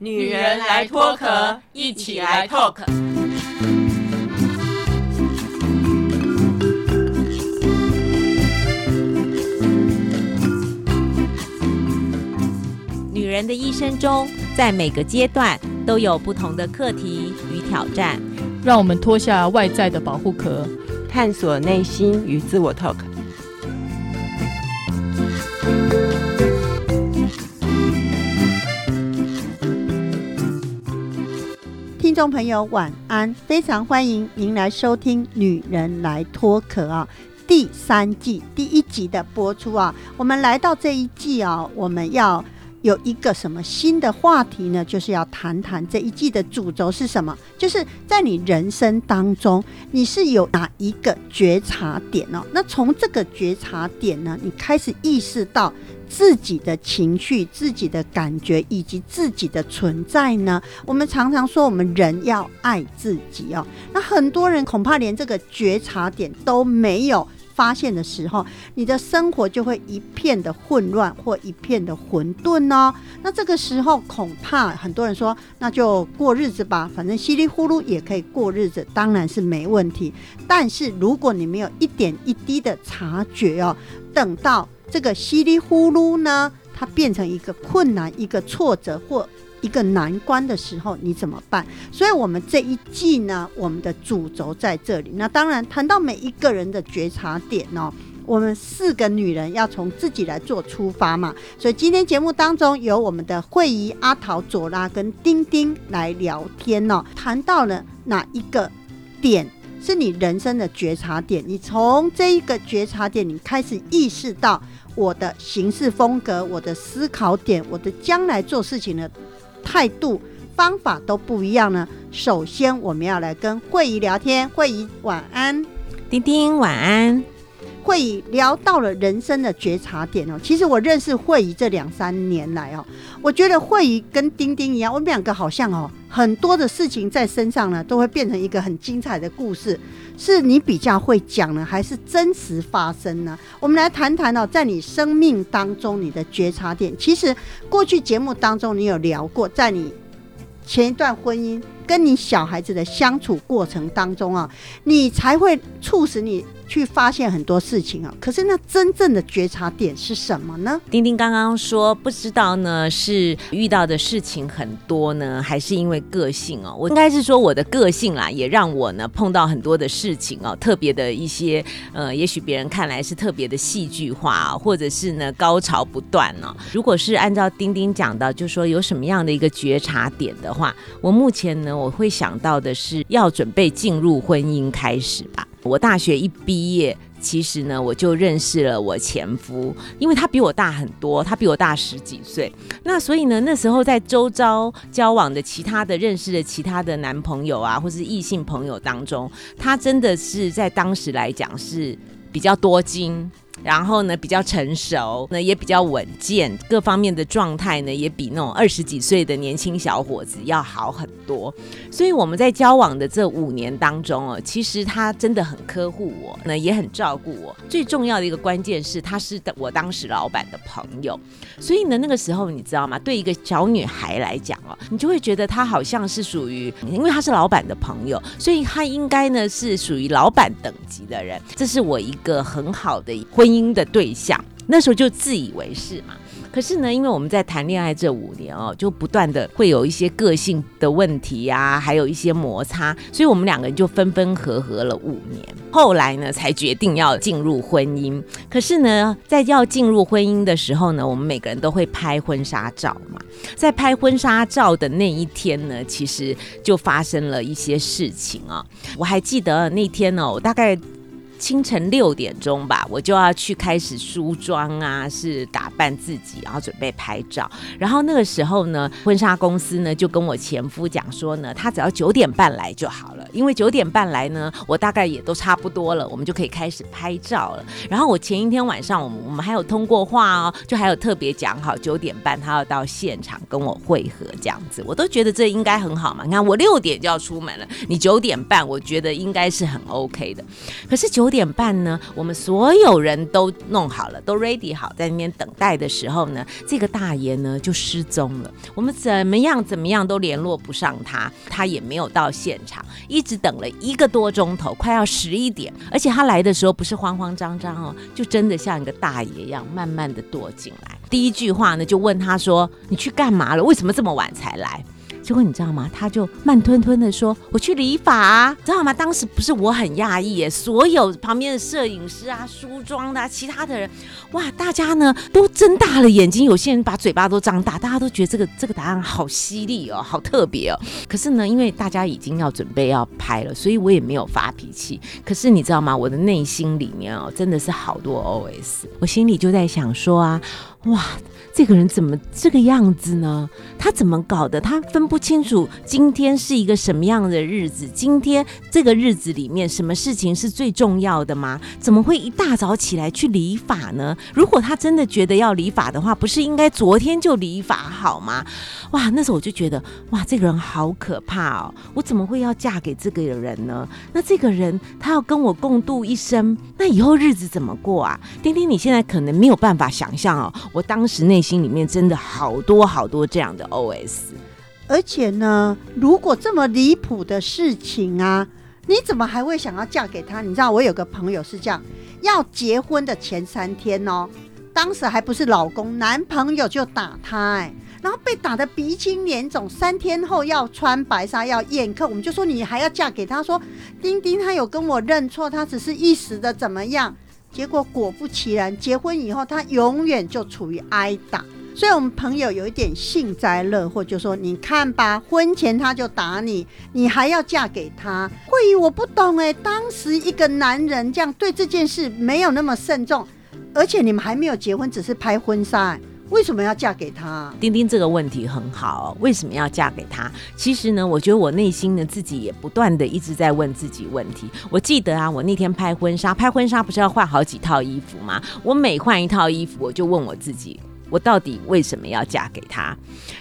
女人来脱壳，一起来 talk。女人的一生中，在每个阶段都有不同的课题与挑战。让我们脱下外在的保护壳，探索内心与自我 talk。众朋友，晚安！非常欢迎您来收听《女人来脱壳》啊，第三季第一集的播出啊。我们来到这一季啊，我们要有一个什么新的话题呢？就是要谈谈这一季的主轴是什么？就是在你人生当中，你是有哪一个觉察点哦？那从这个觉察点呢，你开始意识到。自己的情绪、自己的感觉以及自己的存在呢？我们常常说，我们人要爱自己哦。那很多人恐怕连这个觉察点都没有发现的时候，你的生活就会一片的混乱或一片的混沌哦。那这个时候，恐怕很多人说，那就过日子吧，反正稀里呼噜也可以过日子，当然是没问题。但是如果你没有一点一滴的察觉哦，等到。这个稀里呼噜呢，它变成一个困难、一个挫折或一个难关的时候，你怎么办？所以，我们这一季呢，我们的主轴在这里。那当然，谈到每一个人的觉察点哦，我们四个女人要从自己来做出发嘛。所以，今天节目当中有我们的慧怡、阿桃、左拉跟丁丁来聊天哦，谈到了哪一个点是你人生的觉察点？你从这一个觉察点，你开始意识到。我的行事风格，我的思考点，我的将来做事情的态度、方法都不一样呢。首先，我们要来跟慧仪聊天。慧仪，晚安。丁丁，晚安。慧仪聊到了人生的觉察点哦。其实我认识慧仪这两三年来哦，我觉得慧仪跟丁丁一样，我们两个好像哦，很多的事情在身上呢，都会变成一个很精彩的故事。是你比较会讲呢，还是真实发生呢？我们来谈谈哦，在你生命当中你的觉察点。其实过去节目当中你有聊过，在你前一段婚姻跟你小孩子的相处过程当中啊，你才会促使你。去发现很多事情啊，可是那真正的觉察点是什么呢？丁丁刚刚说不知道呢，是遇到的事情很多呢，还是因为个性哦？我应该是说我的个性啦，也让我呢碰到很多的事情哦，特别的一些呃，也许别人看来是特别的戏剧化，或者是呢高潮不断呢。如果是按照丁丁讲的，就说有什么样的一个觉察点的话，我目前呢我会想到的是要准备进入婚姻开始吧。我大学一毕业，其实呢，我就认识了我前夫，因为他比我大很多，他比我大十几岁。那所以呢，那时候在周遭交往的其他的认识的其他的男朋友啊，或是异性朋友当中，他真的是在当时来讲是比较多金。然后呢，比较成熟，那也比较稳健，各方面的状态呢，也比那种二十几岁的年轻小伙子要好很多。所以我们在交往的这五年当中哦，其实他真的很呵护我，那也很照顾我。最重要的一个关键是，他是我当时老板的朋友。所以呢，那个时候你知道吗？对一个小女孩来讲哦，你就会觉得他好像是属于，因为他是老板的朋友，所以他应该呢是属于老板等级的人。这是我一个很好的婚。婚姻的对象，那时候就自以为是嘛。可是呢，因为我们在谈恋爱这五年哦，就不断的会有一些个性的问题呀，还有一些摩擦，所以我们两个人就分分合合了五年。后来呢，才决定要进入婚姻。可是呢，在要进入婚姻的时候呢，我们每个人都会拍婚纱照嘛。在拍婚纱照的那一天呢，其实就发生了一些事情啊。我还记得那天呢，我大概。清晨六点钟吧，我就要去开始梳妆啊，是打扮自己，然后准备拍照。然后那个时候呢，婚纱公司呢就跟我前夫讲说呢，他只要九点半来就好了，因为九点半来呢，我大概也都差不多了，我们就可以开始拍照了。然后我前一天晚上，我们我们还有通过话哦，就还有特别讲好九点半他要到现场跟我会合这样子，我都觉得这应该很好嘛。你看我六点就要出门了，你九点半，我觉得应该是很 OK 的。可是九。九点半呢，我们所有人都弄好了，都 ready 好，在那边等待的时候呢，这个大爷呢就失踪了。我们怎么样怎么样都联络不上他，他也没有到现场，一直等了一个多钟头，快要十一点，而且他来的时候不是慌慌张张哦，就真的像一个大爷一样，慢慢的踱进来。第一句话呢，就问他说：“你去干嘛了？为什么这么晚才来？”结果你知道吗？他就慢吞吞的说：“我去理发啊，知道吗？”当时不是我很讶异耶，所有旁边的摄影师啊、梳妆的、其他的人，哇，大家呢都睁大了眼睛，有些人把嘴巴都张大，大家都觉得这个这个答案好犀利哦，好特别哦。可是呢，因为大家已经要准备要拍了，所以我也没有发脾气。可是你知道吗？我的内心里面哦，真的是好多 OS，我心里就在想说啊，哇。这个人怎么这个样子呢？他怎么搞的？他分不清楚今天是一个什么样的日子？今天这个日子里面什么事情是最重要的吗？怎么会一大早起来去理发呢？如果他真的觉得要理发的话，不是应该昨天就理发好吗？哇，那时候我就觉得哇，这个人好可怕哦！我怎么会要嫁给这个人呢？那这个人他要跟我共度一生，那以后日子怎么过啊？丁丁，你现在可能没有办法想象哦，我当时内心里面真的好多好多这样的 OS。而且呢，如果这么离谱的事情啊，你怎么还会想要嫁给他？你知道我有个朋友是这样，要结婚的前三天哦，当时还不是老公，男朋友就打他哎。然后被打得鼻青脸肿，三天后要穿白纱要宴客，我们就说你还要嫁给他？说丁丁他有跟我认错，他只是一时的怎么样？结果果不其然，结婚以后他永远就处于挨打。所以我们朋友有一点幸灾乐祸，就说你看吧，婚前他就打你，你还要嫁给他？慧宇我不懂诶，当时一个男人这样对这件事没有那么慎重，而且你们还没有结婚，只是拍婚纱。为什么要嫁给他？丁丁这个问题很好，为什么要嫁给他？其实呢，我觉得我内心呢自己也不断的一直在问自己问题。我记得啊，我那天拍婚纱，拍婚纱不是要换好几套衣服吗？我每换一套衣服，我就问我自己。我到底为什么要嫁给他？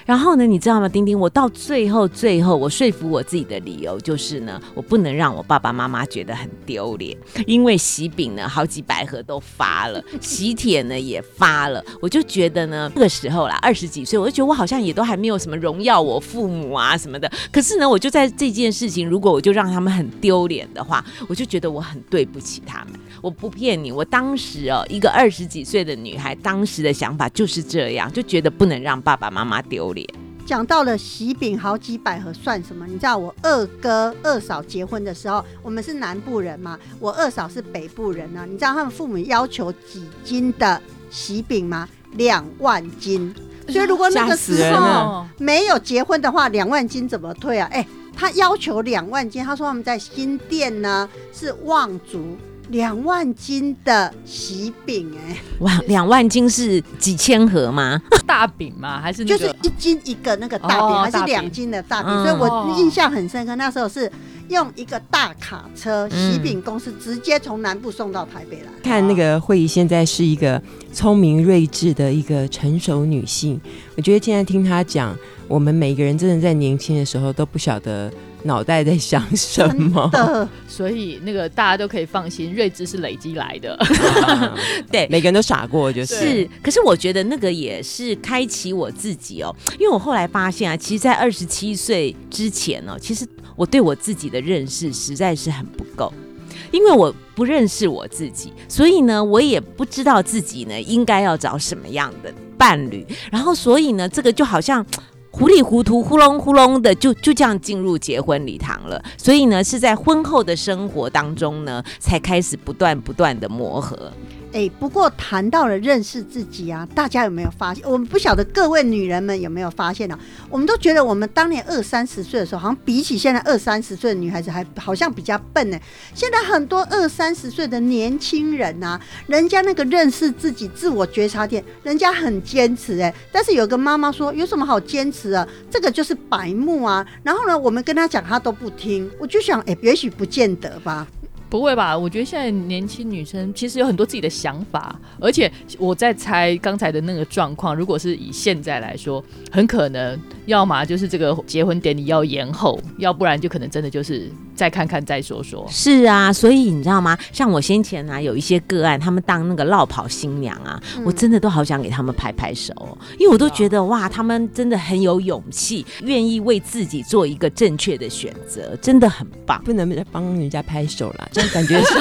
然后呢，你知道吗，丁丁？我到最后，最后我说服我自己的理由就是呢，我不能让我爸爸妈妈觉得很丢脸，因为喜饼呢好几百盒都发了，喜帖呢也发了，我就觉得呢，这个时候啦，二十几岁，我就觉得我好像也都还没有什么荣耀我父母啊什么的。可是呢，我就在这件事情，如果我就让他们很丢脸的话，我就觉得我很对不起他们。我不骗你，我当时哦，一个二十几岁的女孩，当时的想法就是。这样，就觉得不能让爸爸妈妈丢脸。讲到了喜饼好几百盒算什么？你知道我二哥二嫂结婚的时候，我们是南部人嘛，我二嫂是北部人啊。你知道他们父母要求几斤的喜饼吗？两万斤。所以如果那个时候没有结婚的话，两万斤怎么退啊？哎，他要求两万斤，他说他们在新店呢是望族。两万斤的喜饼哎，哇，两万斤是几千盒吗？大饼吗？还是就是一斤一个那个大饼，还是两斤的大饼？所以我印象很深刻，那时候是用一个大卡车喜饼公司直接从南部送到台北来。看那个会议，现在是一个聪明睿智的一个成熟女性，我觉得现在听她讲，我们每个人真的在年轻的时候都不晓得。脑袋在想什么？所以那个大家都可以放心，睿智是累积来的。对，每个人都傻过，就是。是，可是我觉得那个也是开启我自己哦，因为我后来发现啊，其实，在二十七岁之前呢，其实我对我自己的认识实在是很不够，因为我不认识我自己，所以呢，我也不知道自己呢应该要找什么样的伴侣，然后所以呢，这个就好像。糊里糊涂、糊隆糊隆的，就就这样进入结婚礼堂了。所以呢，是在婚后的生活当中呢，才开始不断不断的磨合。哎，不过谈到了认识自己啊，大家有没有发现？我们不晓得各位女人们有没有发现呢？我们都觉得我们当年二三十岁的时候，好像比起现在二三十岁的女孩子，还好像比较笨呢。现在很多二三十岁的年轻人啊，人家那个认识自己、自我觉察点，人家很坚持哎。但是有个妈妈说，有什么好坚持啊？这个就是白目啊。然后呢，我们跟他讲，他都不听。我就想，哎，也许不见得吧。不会吧？我觉得现在年轻女生其实有很多自己的想法，而且我在猜刚才的那个状况，如果是以现在来说，很可能要么就是这个结婚典礼要延后，要不然就可能真的就是再看看再说说。是啊，所以你知道吗？像我先前啊有一些个案，他们当那个落跑新娘啊，嗯我真的都好想给他们拍拍手哦，因为我都觉得哇，他们真的很有勇气，愿意为自己做一个正确的选择，真的很棒。不能帮人家拍手啦，感觉是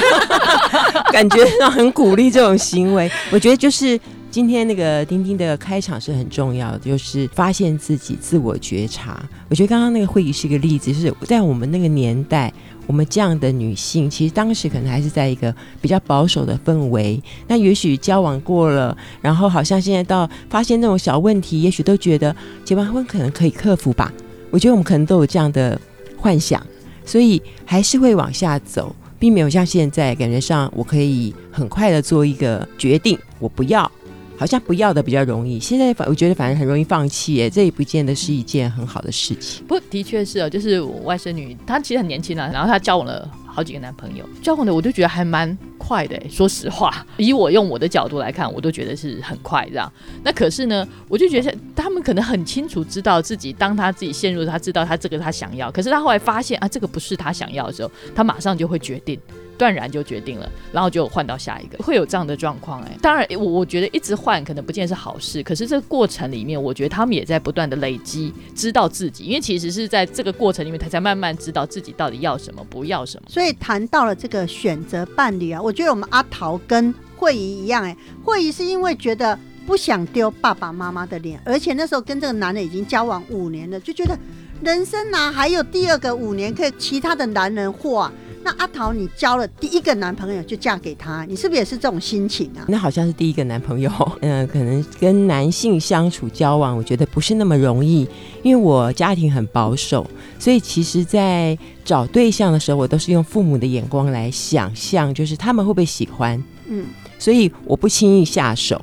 感觉上很鼓励这种行为。我觉得就是今天那个丁丁的开场是很重要的，就是发现自己、自我觉察。我觉得刚刚那个会议是一个例子，就是在我们那个年代。我们这样的女性，其实当时可能还是在一个比较保守的氛围。那也许交往过了，然后好像现在到发现那种小问题，也许都觉得结完婚可能可以克服吧。我觉得我们可能都有这样的幻想。所以还是会往下走，并没有像现在感觉上我可以很快的做一个决定，我不要，好像不要的比较容易。现在反我觉得反而很容易放弃，耶，这也不见得是一件很好的事情。不的确是哦，就是我外甥女，她其实很年轻啊，然后她交往了好几个男朋友，交往的我就觉得还蛮快的。说实话，以我用我的角度来看，我都觉得是很快这样。那可是呢，我就觉得他们可能很清楚知道自己，当他自己陷入，他知道他这个他想要，可是他后来发现啊，这个不是他想要的时候，他马上就会决定。断然就决定了，然后就换到下一个，会有这样的状况哎。当然，我我觉得一直换可能不见是好事，可是这个过程里面，我觉得他们也在不断的累积，知道自己，因为其实是在这个过程里面，他才慢慢知道自己到底要什么，不要什么。所以谈到了这个选择伴侣啊，我觉得我们阿桃跟慧仪一样、哎，慧仪是因为觉得不想丢爸爸妈妈的脸，而且那时候跟这个男的已经交往五年了，就觉得人生哪、还有第二个五年可以其他的男人货啊。那阿桃，你交了第一个男朋友就嫁给他，你是不是也是这种心情啊？那好像是第一个男朋友，嗯、可能跟男性相处交往，我觉得不是那么容易，因为我家庭很保守，所以其实，在找对象的时候，我都是用父母的眼光来想象，就是他们会不会喜欢，嗯，所以我不轻易下手。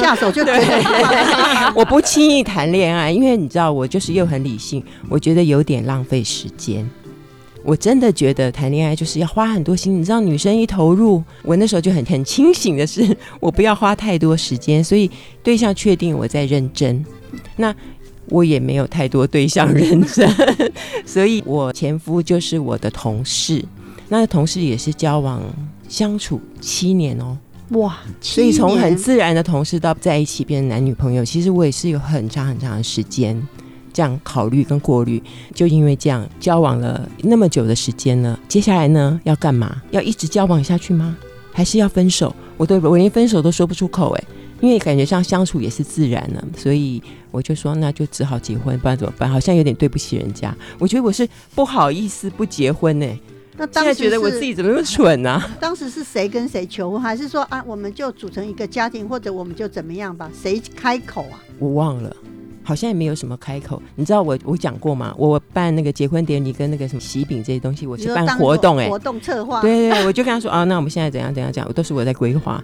下手就觉得 我不轻易谈恋爱，因为你知道，我就是又很理性，我觉得有点浪费时间。我真的觉得谈恋爱就是要花很多心，你知道，女生一投入，我那时候就很很清醒的是，我不要花太多时间，所以对象确定我在认真，那我也没有太多对象认真，所以我前夫就是我的同事，那同事也是交往相处七年哦，哇，所以从很自然的同事到在一起变成男女朋友，其实我也是有很长很长的时间这样考虑跟过滤。就因为这样交往了那么久的时间呢，接下来呢要干嘛？要一直交往下去吗？还是要分手？我都我连分手都说不出口哎，因为感觉上相处也是自然了，所以我就说那就只好结婚，不然怎么办？好像有点对不起人家。我觉得我是不好意思不结婚呢、现那当时在觉得我自己怎么那么蠢呢、当时是谁跟谁求婚，还是说啊，我们就组成一个家庭，或者我们就怎么样吧？谁开口啊？我忘了，好像也没有什么开口。你知道我我讲过吗？我办那个结婚典礼跟那个什么喜饼这些东西，我是办活动哎、活动策划。对对对，我就跟他说啊，那我们现在怎样怎样讲，都是我在规划，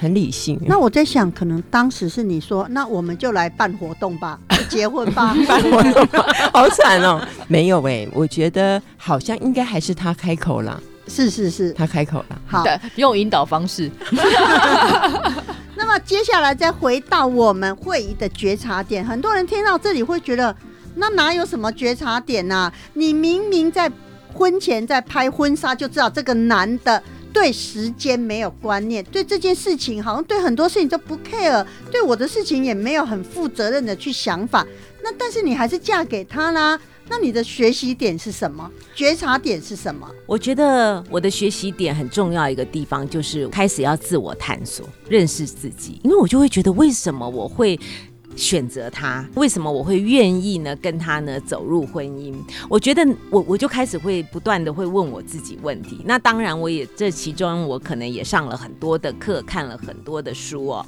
很理性。那我在想，可能当时是你说，那我们就来办活动吧，结婚吧。办活动吧 好惨哦，没有哎、我觉得好像应该还是他开口了，是是是，他开口了。好。对，用引导方式，那 那接下来再回到我们会议的觉察点，很多人听到这里会觉得，那哪有什么觉察点呐、你明明在婚前在拍婚纱就知道这个男的。对时间没有观念，对这件事情好像对很多事情都不 care，对我的事情也没有很负责任的去想法。那但是你还是嫁给他啦，那你的学习点是什么？觉察点是什么？我觉得我的学习点很重要一个地方就是开始要自我探索、认识自己，因为我就会觉得为什么我会。选择他，为什么我会愿意呢？跟他呢走入婚姻？我觉得我我就开始会不断的会问我自己问题。那当然，我也这其中我可能也上了很多的课，看了很多的书哦。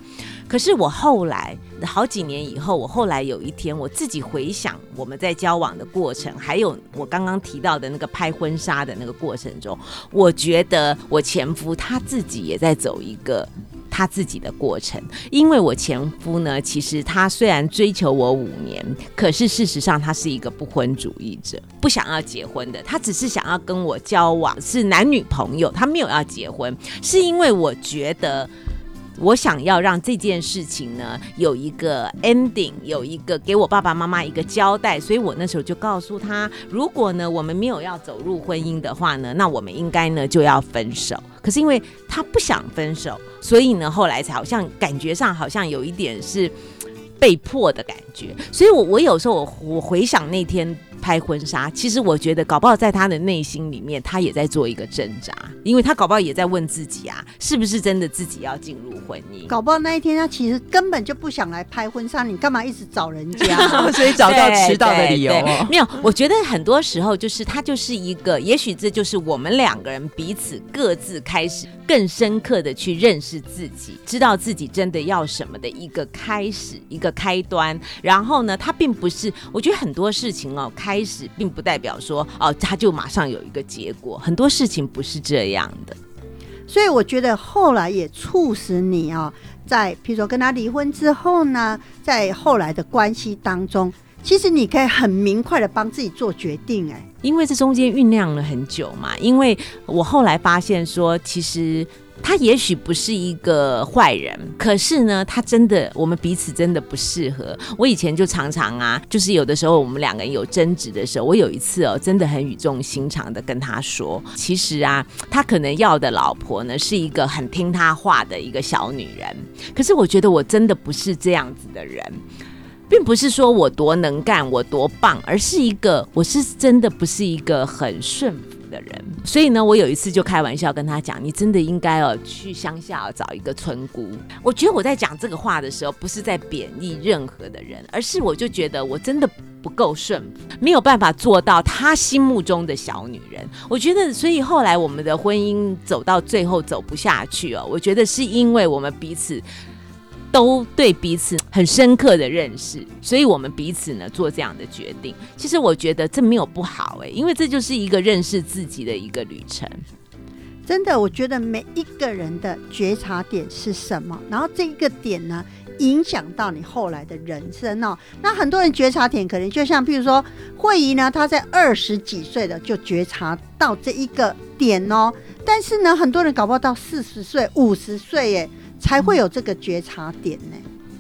可是我后来好几年以后，我后来有一天我自己回想我们在交往的过程，还有我刚刚提到的那个拍婚纱的那个过程中，我觉得我前夫他自己也在走一个。他自己的过程，因为我前夫呢，其实他虽然追求我五年，可是事实上他是一个不婚主义者，不想要结婚的，他只是想要跟我交往，是男女朋友，他没有要结婚，是因为我觉得我想要让这件事情呢有一个 ending，有一个给我爸爸妈妈一个交代，所以我那时候就告诉他，如果呢我们没有要走入婚姻的话呢，那我们应该呢就要分手。可是因为他不想分手，所以呢后来才好像感觉上好像有一点是被迫的感觉。所以我我有时候我我回想那天。拍婚纱，其实我觉得搞不好在他的内心里面，他也在做一个挣扎，因为他搞不好也在问自己啊，是不是真的自己要进入婚姻？搞不好那一天他其实根本就不想来拍婚纱，你干嘛一直找人家？所以找到迟到的理由。没有，我觉得很多时候就是他就是一个，也许这就是我们两个人彼此各自开始更深刻的去认识自己，知道自己真的要什么的一个开始，一个开端。然后呢，他并不是，我觉得很多事情哦，开。开始并不代表说哦，他就马上有一个结果。很多事情不是这样的，所以我觉得后来也促使你啊，在譬如说跟他离婚之后呢，在后来的关系当中，其实你可以很明快的帮自己做决定。哎，因为这中间酝酿了很久嘛。因为我后来发现说，其实。他也许不是一个坏人，可是呢，他真的，我们彼此真的不适合。我以前就常常啊，就是有的时候我们两个人有争执的时候，我有一次哦，真的很语重心长的跟他说，其实啊，他可能要的老婆呢是一个很听他话的一个小女人。可是我觉得我真的不是这样子的人，并不是说我多能干，我多棒，而是一个我是真的不是一个很顺服。的人，所以呢，我有一次就开玩笑跟他讲：“你真的应该哦去乡下找一个村姑。”我觉得我在讲这个话的时候，不是在贬义任何的人，而是我就觉得我真的不够顺，没有办法做到他心目中的小女人。我觉得，所以后来我们的婚姻走到最后走不下去哦，我觉得是因为我们彼此。都对彼此很深刻的认识，所以我们彼此呢做这样的决定。其实我觉得这没有不好哎，因为这就是一个认识自己的一个旅程。真的，我觉得每一个人的觉察点是什么，然后这一个点呢影响到你后来的人生哦。那很多人觉察点可能就像，譬如说慧仪呢，她在二十几岁的就觉察到这一个点哦，但是呢，很多人搞不好到四十岁、五十岁哎。才会有这个觉察点呢？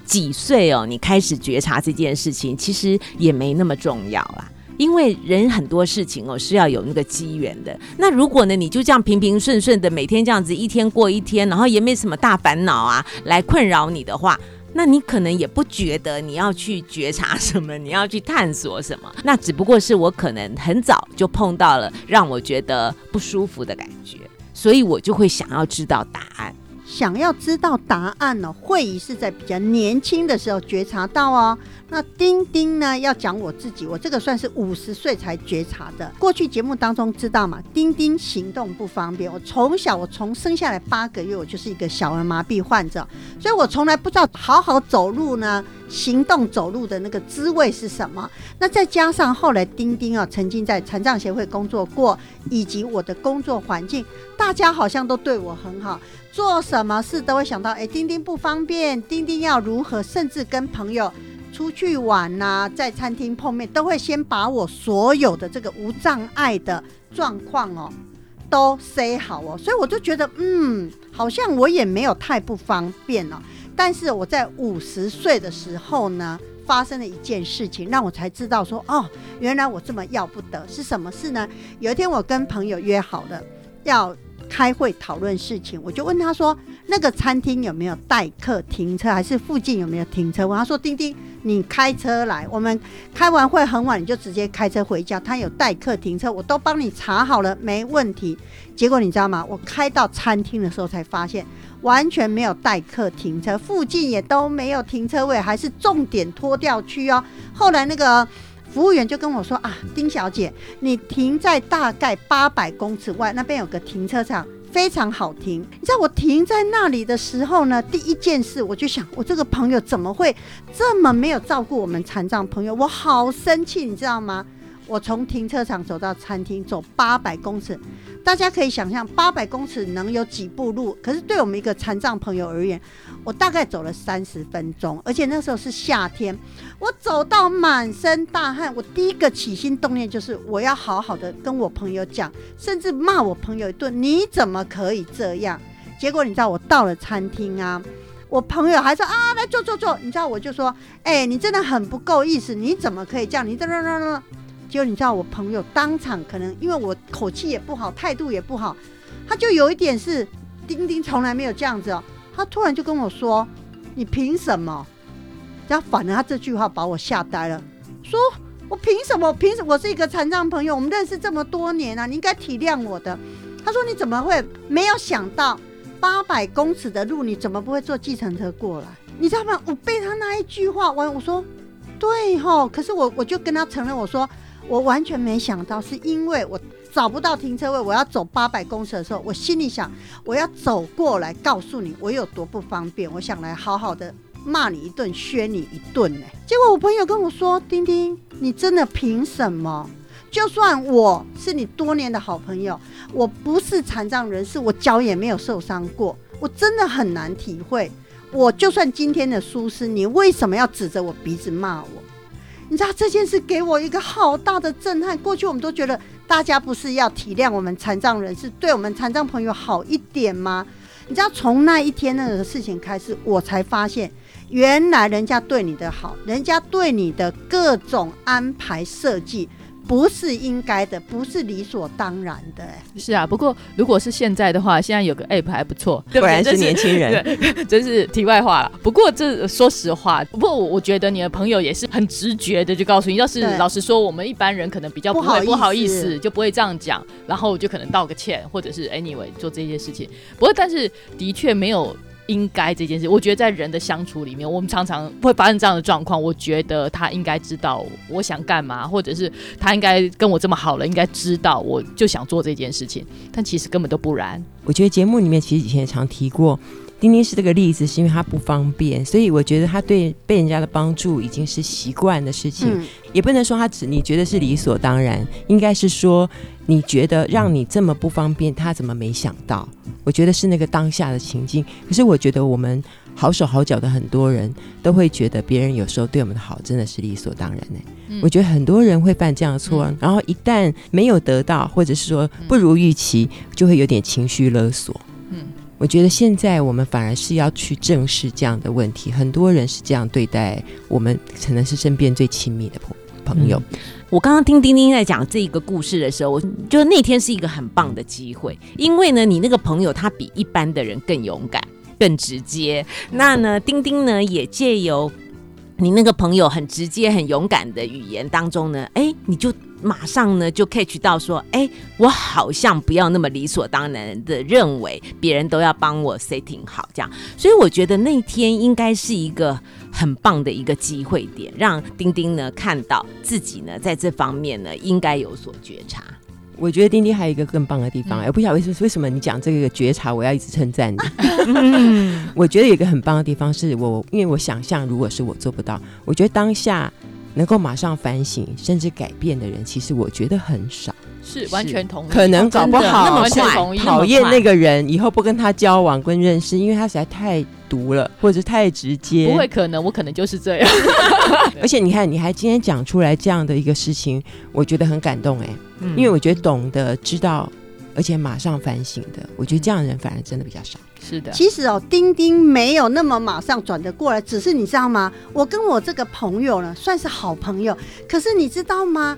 几岁哦？你开始觉察这件事情，其实也没那么重要啦。因为人很多事情哦是要有那个机缘的。那如果呢，你就这样平平顺顺的每天这样子一天过一天，然后也没什么大烦恼啊来困扰你的话，那你可能也不觉得你要去觉察什么，你要去探索什么。那只不过是我可能很早就碰到了让我觉得不舒服的感觉，所以我就会想要知道答案。想要知道答案呢？会议是在比较年轻的时候觉察到哦。那丁丁呢？要讲我自己，我这个算是五十岁才觉察的。过去节目当中知道嘛？丁丁行动不方便。我从小，我从生下来八个月，我就是一个小儿麻痹患者，所以我从来不知道好好走路呢，行动走路的那个滋味是什么。那再加上后来丁丁啊，曾经在残障协会工作过，以及我的工作环境，大家好像都对我很好。做什么事都会想到，哎，丁丁不方便，丁丁要如何？甚至跟朋友出去玩呐，在餐厅碰面，都会先把我所有的这个无障碍的状况哦，都 say 好哦。所以我就觉得，嗯，好像我也没有太不方便哦。但是我在五十岁的时候呢，发生了一件事情，让我才知道说，哦，原来我这么要不得。是什么事呢？有一天我跟朋友约好了要。开会讨论事情，我就问他说：“那个餐厅有没有代客停车，还是附近有没有停车？”我他说：“丁丁，你开车来，我们开完会很晚，你就直接开车回家。他有代客停车，我都帮你查好了，没问题。”结果你知道吗？我开到餐厅的时候才发现，完全没有代客停车，附近也都没有停车位，还是重点拖掉区哦。后来那个。服务员就跟我说啊，丁小姐，你停在大概八百公尺外，那边有个停车场，非常好听。你知道我停在那里的时候呢，第一件事我就想，我这个朋友怎么会这么没有照顾我们残障朋友？我好生气，你知道吗？我从停车场走到餐厅，走八百公尺，大家可以想象，八百公尺能有几步路？可是对我们一个残障朋友而言，我大概走了三十分钟，而且那时候是夏天，我走到满身大汗。我第一个起心动念就是我要好好的跟我朋友讲，甚至骂我朋友一顿，你怎么可以这样？结果你知道，我到了餐厅啊。我朋友还说啊，来坐坐坐，你知道我就说，哎、你真的很不够意思，你怎么可以这样？你这这这这，就你知道我朋友当场可能因为我口气也不好，态度也不好，他就有一点是丁丁从来没有这样子哦，他突然就跟我说，你凭什么？然后反而他这句话把我吓呆了，说我凭什么？凭什么？我是一个残障朋友，我们认识这么多年啊，你应该体谅我的。他说你怎么会没有想到八百公尺的路，你怎么不会坐计程车过来？你知道吗？我被他那一句话完，我说对吼，可是我我就跟他承认，我说我完全没想到，是因为我找不到停车位，我要走八百公尺的时候，我心里想我要走过来告诉你我有多不方便，我想来好好的骂你一顿，削你一顿呢。结果我朋友跟我说：“丁丁，你真的凭什么？就算我是你多年的好朋友，我不是残障人士，我脚也没有受伤过，我真的很难体会。我就算今天的疏失，你为什么要指着我鼻子骂我？你知道这件事给我一个好大的震撼。过去我们都觉得大家不是要体谅我们残障人士，对我们残障朋友好一点吗？你知道从那一天那个事情开始，我才发现，原来人家对你的好，人家对你的各种安排设计。不是应该的，不是理所当然的、哎，是啊，不过如果是现在的话，现在有个 app 还不错，对不对果然是年轻人。对，这是题外话了。不过这说实话，不过我我觉得你的朋友也是很直觉的就告诉你，要是老实说，我们一般人可能比较不不好意会不好意思思，就不会这样讲，然后就可能道个歉，或者是 anyway 做这些事情。不过但是的确没有。应该这件事，我觉得在人的相处里面，我们常常会发生这样的状况。我觉得他应该知道我想干嘛，或者是他应该跟我这么好了，应该知道我就想做这件事情，但其实根本都不然。我觉得节目里面其实以前也常提过，丁丁是这个例子，是因为他不方便，所以我觉得他对被人家的帮助已经是习惯的事情，嗯，也不能说他只你觉得是理所当然，应该是说你觉得让你这么不方便，他怎么没想到？我觉得是那个当下的情境。可是我觉得我们好手好脚的很多人都会觉得别人有时候对我们的好真的是理所当然呢、嗯我觉得很多人会犯这样的错，嗯然后一旦没有得到，或者是说不如预期，就会有点情绪勒索。我觉得现在我们反而是要去正视这样的问题，很多人是这样对待我们，可能是身边最亲密的朋朋友。我刚刚听丁丁在讲这个故事的时候，我觉得那天是一个很棒的机会，因为呢，你那个朋友他比一般的人更勇敢、更直接。那呢，丁丁呢也借由你那个朋友很直接、很勇敢的语言当中呢，哎，你就马上呢就 catch 到说，哎，我好像不要那么理所当然的认为别人都要帮我 setting 好这样。所以我觉得那天应该是一个很棒的一个机会点，让丁丁呢看到自己呢在这方面呢应该有所觉察。我觉得丁丁还有一个更棒的地方，嗯我不晓得为什么为什么你讲这个觉察，我要一直称赞你。我觉得有一个很棒的地方是我，因为我想象如果是我做不到，我觉得当下能够马上反省甚至改变的人，其实我觉得很少。是完全同意，可能搞不好那么快，讨厌那个人，以后不跟他交往跟认识，因为他实在太毒了，或者太直接。不会，可能我可能就是这样。而且你看，你还今天讲出来这样的一个事情，我觉得很感动哎、嗯因为我觉得懂得知道，而且马上反省的，我觉得这样的人反而真的比较少。是的，其实哦，丁丁没有那么马上转得过来，只是你知道吗？我跟我这个朋友呢，算是好朋友，可是你知道吗？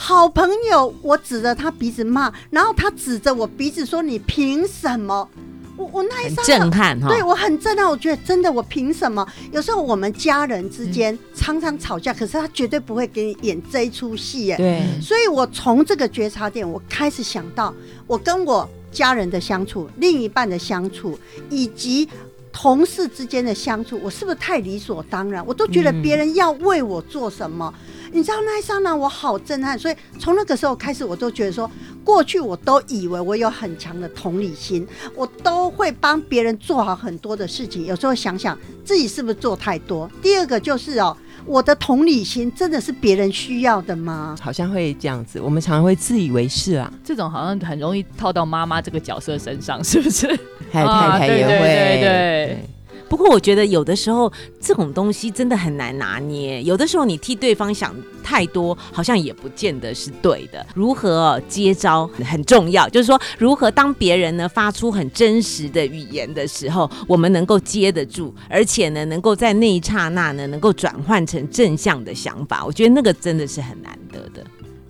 好朋友，我指着他鼻子骂，然后他指着我鼻子说：“你凭什么？”我我那一很刹那震撼哈。对我很震撼，我觉得真的，我凭什么？有时候我们家人之间嗯常常吵架，可是他绝对不会给你演这一出戏耶。对，所以我从这个觉察点，我开始想到我跟我家人的相处、另一半的相处，以及同事之间的相处，我是不是太理所当然？我都觉得别人要为我做什么。你知道那一刹那我好震撼，所以从那个时候开始，我都觉得说，过去我都以为我有很强的同理心，我都会帮别人做好很多的事情。有时候想想自己是不是做太多。第二个就是哦，我的同理心真的是别人需要的吗？好像会这样子，我们常常会自以为是啊，这种好像很容易套到妈妈这个角色身上，是不是？还有啊太太也会，对对不过我觉得有的时候这种东西真的很难拿捏，有的时候你替对方想太多，好像也不见得是对的。如何接招很重要，就是说如何当别人呢发出很真实的语言的时候，我们能够接得住，而且呢能够在那一刹那呢能够转换成正向的想法，我觉得那个真的是很难得的。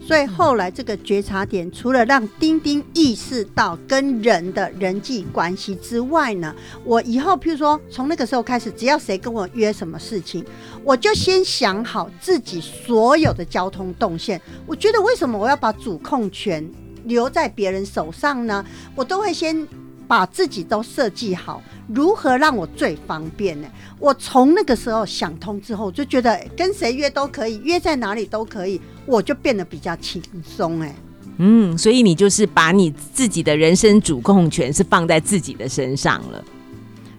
所以后来这个觉察点，除了让丁丁意识到跟人的人际关系之外呢，我以后譬如说从那个时候开始，只要谁跟我约什么事情，我就先想好自己所有的交通动线。我觉得为什么我要把主控权留在别人手上呢？我都会先把自己都设计好，如何让我最方便呢？我从那个时候想通之后，就觉得跟谁约都可以，约在哪里都可以。我就变得比较轻松哎，嗯，所以你就是把你自己的人生主控权是放在自己的身上了。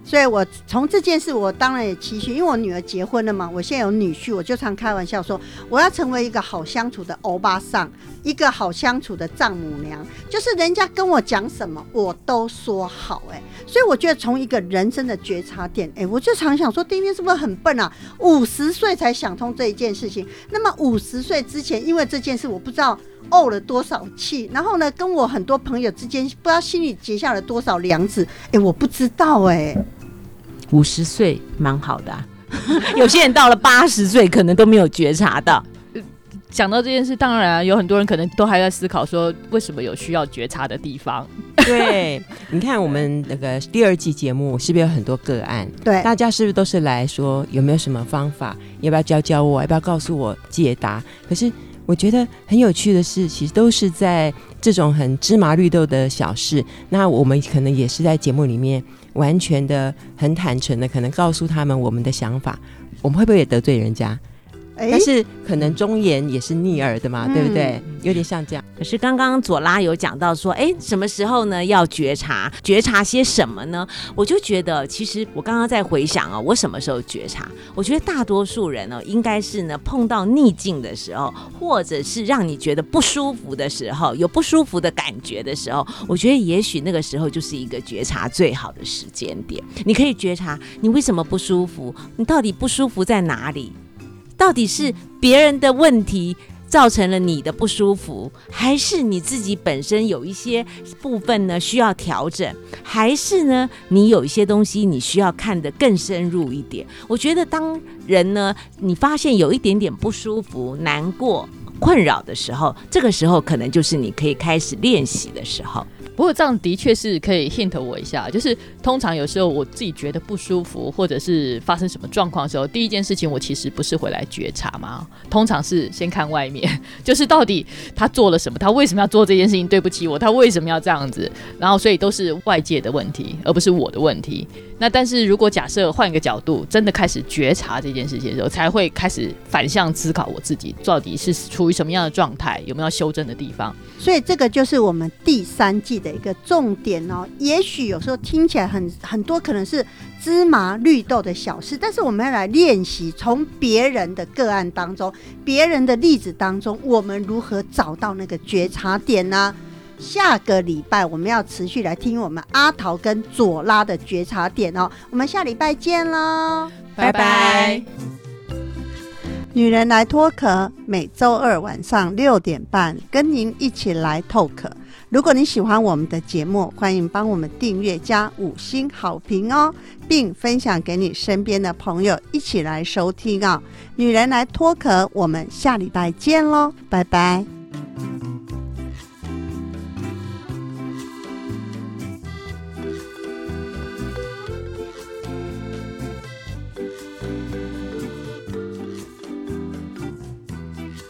所以，我从这件事，我当然也期许，因为我女儿结婚了嘛，我现在有女婿，我就常开玩笑说，我要成为一个好相处的欧巴桑，一个好相处的丈母娘，就是人家跟我讲什么，我都说好，哎，所以我觉得从一个人生的觉察点，哎，我就常想说，丁丁是不是很笨啊？五十岁才想通这一件事情，那么五十岁之前，因为这件事，我不知道怄了多少气，然后呢，跟我很多朋友之间，不知道心里结下了多少梁子，哎，我不知道，哎。五十岁蛮好的，有些人到了八十岁可能都没有觉察到。讲到这件事，当然有很多人可能都还在思考说，为什么有需要觉察的地方？对，你看我们那个第二季节目是不是有很多个案？对，大家是不是都是来说有没有什么方法？要不要教教我？要不要告诉我解答？可是我觉得很有趣的是，其实都是在这种很芝麻绿豆的小事。那我们可能也是在节目里面。完全的很坦诚的，可能告诉他们我们的想法，我们会不会也得罪人家？但是可能忠言也是逆耳的嘛，对不对？有点像这样。可是刚刚左拉有讲到说，哎，什么时候呢？要觉察，觉察些什么呢？我就觉得，其实我刚刚在回想啊，我什么时候觉察？我觉得大多数人呢，应该是呢碰到逆境的时候，或者是让你觉得不舒服的时候，有不舒服的感觉的时候，我觉得也许那个时候就是一个觉察最好的时间点。你可以觉察你为什么不舒服，你到底不舒服在哪里？到底是别人的问题造成了你的不舒服，还是你自己本身有一些部分呢需要调整，还是呢你有一些东西你需要看得更深入一点？我觉得当人呢你发现有一点点不舒服、难过、困扰的时候，这个时候可能就是你可以开始练习的时候。不过这样的确是可以 hint 我一下，就是通常有时候我自己觉得不舒服，或者是发生什么状况的时候，第一件事情我其实不是回来觉察嘛，通常是先看外面，就是到底他做了什么，他为什么要做这件事情，对不起我，他为什么要这样子，然后所以都是外界的问题，而不是我的问题。那但是如果假设换一个角度，真的开始觉察这件事情的时候，才会开始反向思考我自己到底是出于什么样的状态，有没有修正的地方。所以这个就是我们第三季的一个重点哦。也许有时候听起来很很多可能是芝麻绿豆的小事，但是我们要来练习从别人的个案当中、别人的例子当中，我们如何找到那个觉察点呢？下个礼拜我们要持续来听我们阿桃跟左拉的觉察点哦，我们下礼拜见喽，拜拜。女人来脱壳，每周二晚上六点半跟您一起来透壳。如果你喜欢我们的节目，欢迎帮我们订阅加五星好评哦，并分享给你身边的朋友一起来收听啊。女人来脱壳，我们下礼拜见喽，拜拜。